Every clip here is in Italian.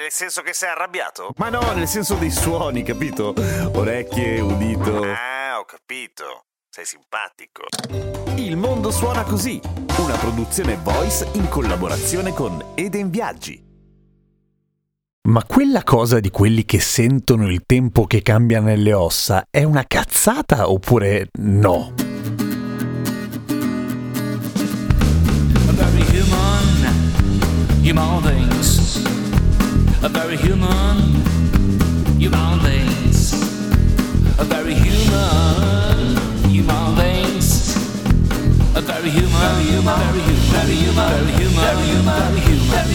Nel senso che sei arrabbiato? Ma no, nel senso dei suoni, capito? Orecchie, udito. Ah, ho capito. Sei simpatico. Il mondo suona così, una produzione voice in collaborazione con Eden Viaggi. Ma quella cosa di quelli che sentono il tempo che cambia nelle ossa è una cazzata oppure no? Human, human things. A very human, human things. A very human, human things. A very human, very human, very human, very human, very human, very human, very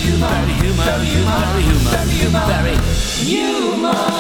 human, very human, very human, very human,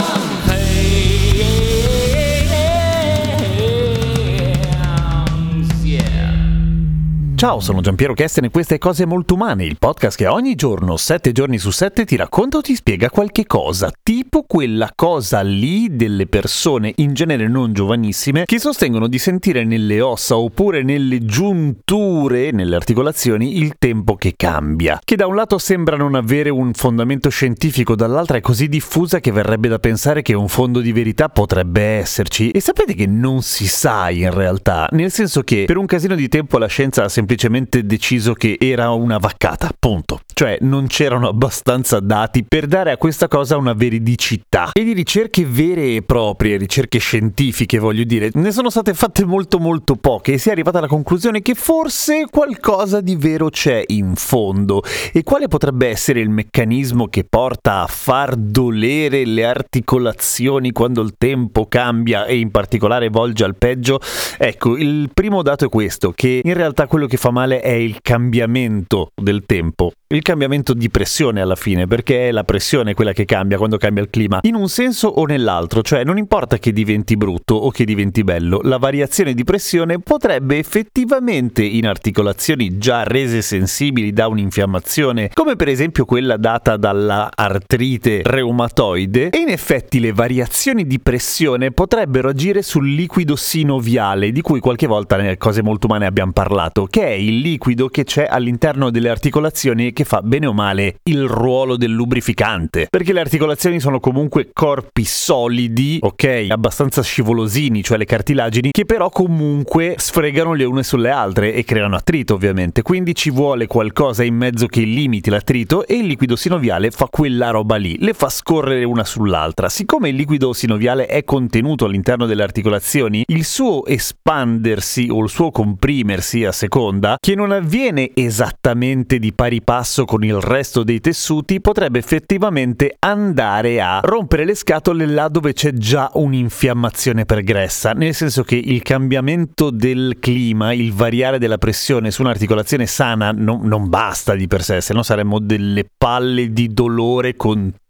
Ciao, sono Giampiero Kesten e queste cose molto umane, il podcast che ogni giorno, 7 giorni su 7, ti racconta o ti spiega qualche cosa, tipo quella cosa lì delle persone, in genere non giovanissime, che sostengono di sentire nelle ossa oppure nelle giunture, nelle articolazioni, il tempo che cambia, che da un lato sembra non avere un fondamento scientifico, dall'altra è così diffusa che verrebbe da pensare che un fondo di verità potrebbe esserci. E sapete che non si sa in realtà, nel senso che per un casino di tempo la scienza ha semplicemente deciso che era una vaccata, punto. Cioè non c'erano abbastanza dati per dare a questa cosa una veridicità. E di ricerche vere e proprie, ricerche scientifiche voglio dire, ne sono state fatte molto molto poche e si è arrivata alla conclusione che forse qualcosa di vero c'è in fondo. E quale potrebbe essere il meccanismo che porta a far dolere le articolazioni quando il tempo cambia e in particolare volge al peggio? Ecco, il primo dato è questo, che in realtà quello che fa male è il cambiamento del tempo. Il cambiamento di pressione alla fine, perché è la pressione quella che cambia quando cambia il clima, in un senso o nell'altro, cioè non importa che diventi brutto o che diventi bello, la variazione di pressione potrebbe effettivamente in articolazioni già rese sensibili da un'infiammazione, come per esempio quella data dalla artrite reumatoide, e in effetti le variazioni di pressione potrebbero agire sul liquido sinoviale, di cui qualche volta nelle cose molto umane abbiamo parlato, che è il liquido che c'è all'interno delle articolazioni che fa bene o male il ruolo del lubrificante. Perché le articolazioni sono comunque corpi solidi, ok, abbastanza scivolosini, cioè le cartilagini, che però comunque sfregano le une sulle altre e creano attrito ovviamente. Quindi ci vuole qualcosa in mezzo che limiti l'attrito e il liquido sinoviale fa quella roba lì, le fa scorrere una sull'altra. Siccome il liquido sinoviale è contenuto all'interno delle articolazioni, il suo espandersi o il suo comprimersi a seconda, che non avviene esattamente di pari passo con il resto dei tessuti, potrebbe effettivamente andare a rompere le scatole là dove c'è già un'infiammazione pregressa, nel senso che il cambiamento del clima, il variare della pressione su un'articolazione sana no- non basta di per sé, se no saremmo delle palle di dolore continue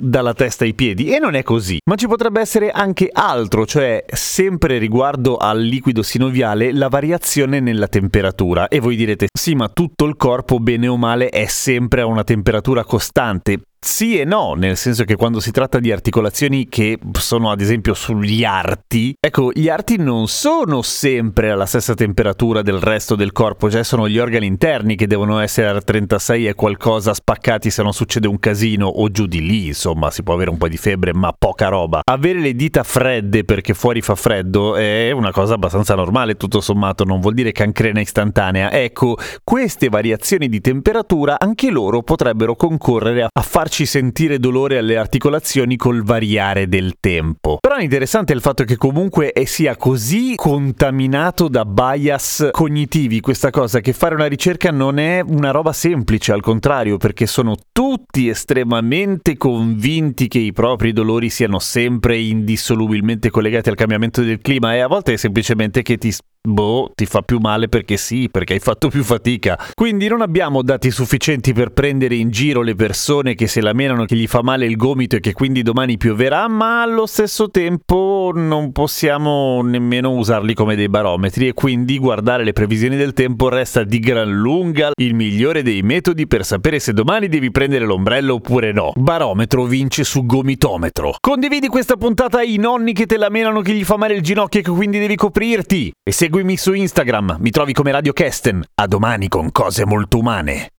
dalla testa ai piedi e non è così. Ma ci potrebbe essere anche altro, cioè sempre riguardo al liquido sinoviale la variazione nella temperatura. E voi direte sì, ma tutto il corpo bene o male è sempre a una temperatura costante. Sì e no, nel senso che quando si tratta di articolazioni che sono ad esempio sugli arti, ecco, gli arti non sono sempre alla stessa temperatura del resto del corpo, cioè sono gli organi interni che devono essere a 36 e qualcosa spaccati se non succede un casino o giù di lì, insomma, si può avere un po' di febbre, ma poca roba. Avere le dita fredde perché fuori fa freddo è una cosa abbastanza normale, tutto sommato, non vuol dire cancrena istantanea. Ecco, queste variazioni di temperatura anche loro potrebbero concorrere a farci sentire dolore alle articolazioni col variare del tempo. Però è interessante il fatto che comunque sia così contaminato da bias cognitivi questa cosa che fare una ricerca non è una roba semplice, al contrario, perché sono tutti estremamente convinti che i propri dolori siano sempre indissolubilmente collegati al cambiamento del clima e a volte è semplicemente che ti boh, ti fa più male perché sì, perché hai fatto più fatica. Quindi non abbiamo dati sufficienti per prendere in giro le persone che se la menano che gli fa male il gomito e che quindi domani pioverà, ma allo stesso tempo non possiamo nemmeno usarli come dei barometri e quindi guardare le previsioni del tempo resta di gran lunga il migliore dei metodi per sapere se domani devi prendere l'ombrello oppure no. Barometro vince su gomitometro. Condividi questa puntata ai nonni che te la menano che gli fa male il ginocchio e che quindi devi coprirti. E seguimi su Instagram, mi trovi come Radio Kesten. A domani con cose molto umane.